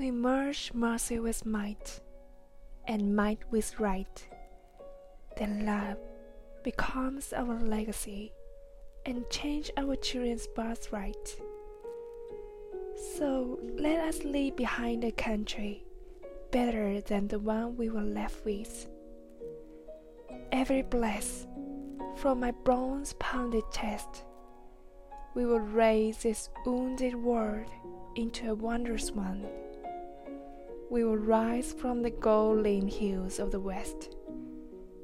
to emerge mercy with might and might with right, then love becomes our legacy and change our children's birthright. So let us leave behind a country better than the one we were left with. Every bless from my bronze pounded chest, we will raise this wounded world into a wondrous one. We will rise from the gold-limned hills of the west.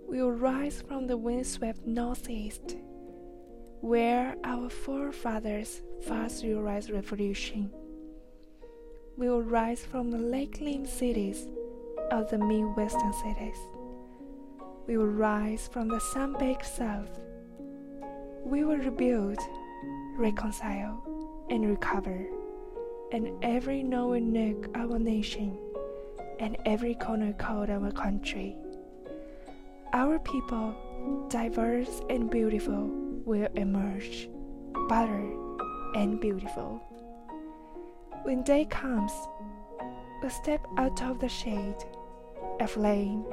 We will rise from the windswept northeast, where our forefathers fought through revolution. We will rise from the lake-limned cities of the Midwestern cities. We will rise from the sun-baked south. We will rebuild, reconcile, and recover, and every known nook of our nation and every corner called our country. Our people, diverse and beautiful, will emerge, better and beautiful. When day comes, we'll step out of the shade, aflame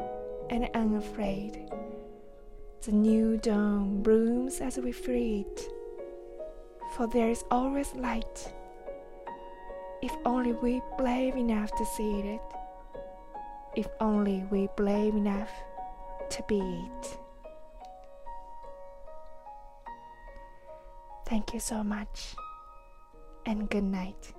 and unafraid. The new dawn blooms as we free it, for there is always light, if only we brave enough to see it if only we brave enough to be it. Thank you so much, and good night.